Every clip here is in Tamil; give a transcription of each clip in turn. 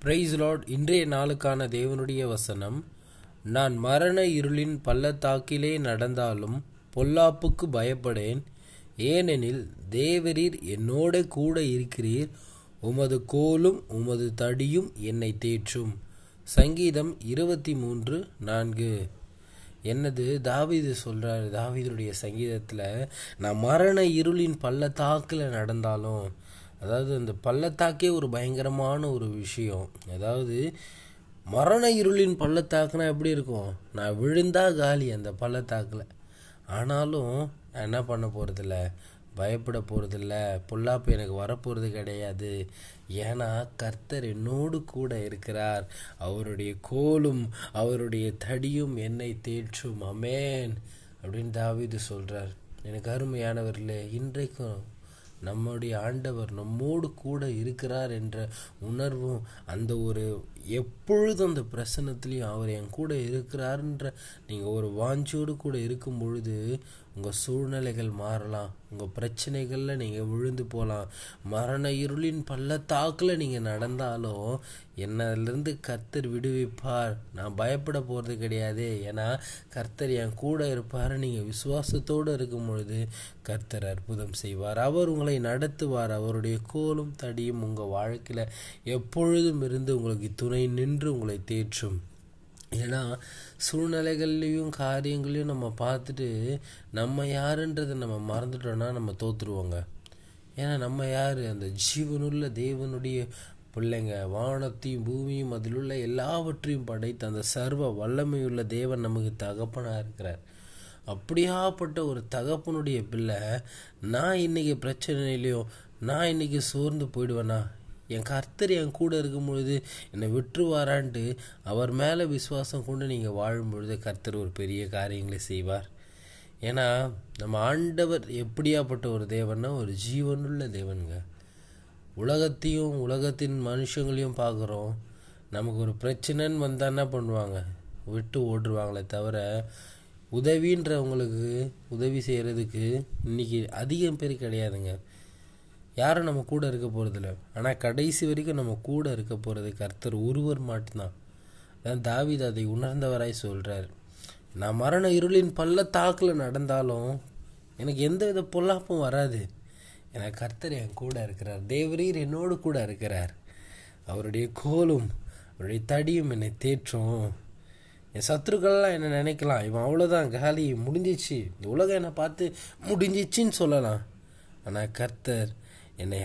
பிரைஸ் லார்ட் இன்றைய நாளுக்கான தேவனுடைய வசனம் நான் மரண இருளின் பள்ளத்தாக்கிலே நடந்தாலும் பொல்லாப்புக்கு பயப்படேன். ஏனெனில் தேவரீர் என்னோட கூட இருக்கிறீர். உமது கோலும் உமது தடியும் என்னை தேற்றும். சங்கீதம் இருபத்தி மூன்று நான்கு. என்னது? தாவிது சொல்கிறார் தாவீதுடைய சங்கீதத்தில் நான் மரண இருளின் பள்ளத்தாக்கில் நடந்தாலும் அதாவது அந்த பள்ளத்தாக்கே ஒரு பயங்கரமான ஒரு விஷயம். அதாவது மரண இருளின் பள்ளத்தாக்குனா எப்படி இருக்கும்? நான் விழுந்தா காலி அந்த பள்ளத்தாக்கில். ஆனாலும் நான் என்ன பண்ண போறதில்ல? பயப்பட போகிறதில்ல பொல்லாப்பு எனக்கு வரப்போகிறது கிடையாது. ஏன்னா கர்த்தர் என்னோடு கூட இருக்கிறார். அவருடைய கோலும் அவருடைய தடியும் என்னை தேற்றும். அமேன் அப்படின்னு தாவிது சொல்கிறார் எனக்கு அருமையானவர்களே இன்றைக்கும் நம்முடைய ஆண்டவர் நம்மோடு கூட இருக்கிறார் என்ற உணர்வும் அந்த ஒரு எப்பொழுதும் அந்த பிரசன்னத்திலையும் அவர் என் கூட இருக்கிறாருன்ற நீங்கள் ஒரு வாஞ்சோடு கூட இருக்கும் பொழுது உங்கள் சூழ்நிலைகள் மாறலாம். உங்கள் பிரச்சனைகளில் நீங்கள் விழுந்து போகலாம் மரண இருளின் பள்ளத்தாக்கில் நீங்கள் நடந்தாலும் என்னதுலேருந்து கர்த்தர் விடுவிப்பார். நான் பயப்பட போகிறது கிடையாது. ஏன்னா கர்த்தர் என் கூட இருப்பார். நீங்கள் விசுவாசத்தோடு இருக்கும் பொழுது கர்த்தர் அற்புதம் செய்வார். அவர் உங்களை நடத்துவார். அவருடைய கோலும் தடியும் உங்கள் வாழ்க்கையில் எப்பொழுதும் இருந்து உங்களுக்கு துணை நின்று உங்களை தேற்றும். ஏன்னா சூழ்நிலைகள்லையும் காரியங்களையும் நம்ம பார்த்துட்டு நம்ம யாருன்றதை நம்ம மறந்துட்டோன்னா நம்ம தோற்றுருவோங்க ஏன்னா நம்ம யார்? அந்த ஜீவனுள்ள தேவனுடைய பிள்ளைங்க. வானத்தையும் பூமியும் அதில் உள்ள எல்லாவற்றையும் படைத்து அந்த சர்வ வல்லமையுள்ள தேவன் நமக்கு தகப்பனாக இருக்கிறார். அப்படியாப்பட்ட ஒரு தகப்பனுடைய பிள்ளை நான் இன்னைக்கு பிரச்சனையிலையும் நான் இன்னைக்கு சோர்ந்து போயிடுவேனா? என் கர்த்தர் என் கூட இருக்கும் பொழுது என்னை விட்டுருவாரான்ட்டு அவர் மேலே விசுவாசம் கொண்டு நீங்கள் வாழும் பொழுது கர்த்தர் ஒரு பெரிய காரியங்களை செய்வார். ஏன்னா நம்ம ஆண்டவர் எப்படியாப்பட்ட ஒரு தேவன்னா ஒரு ஜீவனுள்ள தேவனுங்க. உலகத்தையும் உலகத்தின் மனுஷங்களையும் பார்க்குறோம். நமக்கு ஒரு பிரச்சனைன்னு வந்தால் என்ன பண்ணுவாங்க? விட்டு ஓடுருவாங்களே தவிர உதவின்றவங்களுக்கு உதவி செய்கிறதுக்கு இன்னைக்கு அதிகம் பேர் கிடையாதுங்க. யாரும் நம்ம கூட இருக்க போகிறதில்ல ஆனால் கடைசி வரைக்கும் நம்ம கூட இருக்க போகிறது கர்த்தர் ஒருவர் மட்டும்தான். அதான் தாவித அதை உணர்ந்தவராய் சொல்கிறார் நான் மரண இருளின் பள்ளத்தாக்கில் நடந்தாலும் எனக்கு எந்த வித பொல்லாப்பும் வராது. ஏன்னா கர்த்தர் என் கூட இருக்கிறார். தேவரீர் என்னோடு கூட இருக்கிறார். அவருடைய கோலும் அவருடைய தடியும் என்னை தேற்றும். என் சத்துருக்கள்லாம் என்ன நினைக்கலாம். இவன் அவ்வளோதான் காலி முடிஞ்சிச்சு. இந்த உலகம் என்னை பார்த்து முடிஞ்சிச்சின்னு சொல்லலாம். ஆனால் கர்த்தர் என்னை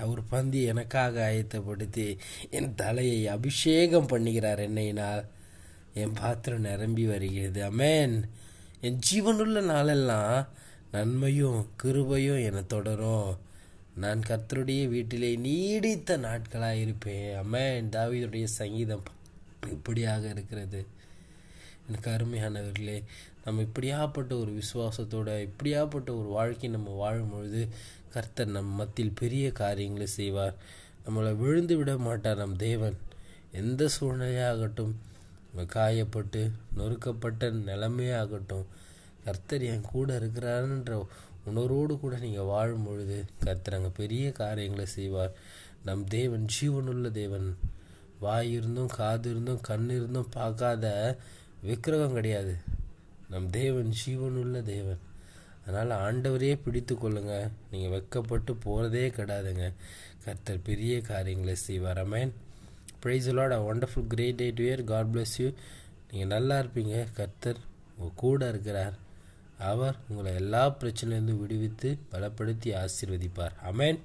அவர் பந்தி எனக்காக ஆயத்தப்படுத்தி என் தலையை அபிஷேகம் பண்ணுகிறார். என்னையினால் என் பாத்திரம் நிரம்பி வருகிறது. அமேன். என் ஜீவனுள்ள நாளெல்லாம் நன்மையும் கிருபையும் என்னை தொடரும். நான் கர்த்தருடைய வீட்டிலே நீடித்த நாட்களாக இருப்பேன் அமேன். தாவிதுடைய சங்கீதம் இப்படியாக இருக்கிறது. எனக்கு அருமையானவர்களே நம்ம இப்படியாப்பட்ட ஒரு விசுவாசத்தோட இப்படியாப்பட்ட ஒரு வாழ்க்கை நம்ம வாழும் பொழுது கர்த்தர் நம் மத்தியில் பெரிய காரியங்களை செய்வார். நம்மளை விழுந்து விட மாட்டார் நம் தேவன். எந்த சூழ்நிலையாகட்டும் காயப்பட்டு நொறுக்கப்பட்ட நிலைமையாகட்டும் கர்த்தர் என் கூட இருக்கிறாருன்ற உணர்வோடு கூட நீங்கள் வாழும் பொழுது கர்த்தர் அங்கே பெரிய காரியங்களை செய்வார். நம் தேவன் ஜீவனுள்ள தேவன். வாய் இருந்தும் காது இருந்தும் கண் இருந்தும் பார்க்காத விக்கிரகம் கிடையாது. நம் தேவன் ஜீவனுள்ள தேவன். அதனால் ஆண்டவரையே பிடித்து கொள்ளுங்க. நீங்கள் வெக்கப்பட்டு போகிறதே கிடையாதுங்க கர்த்தர் பெரிய காரியங்களை செய்வார். Amen praise Lord a wonderful great day to year God bless you நீங்கள் நல்லா இருப்பீங்க. கர்த்தர் உங்கள் கூட இருக்கிறார். அவர் உங்களை எல்லா பிரச்சனையிலிருந்து விடுவித்து பலப்படுத்தி ஆசீர்வதிப்பார். அமேன்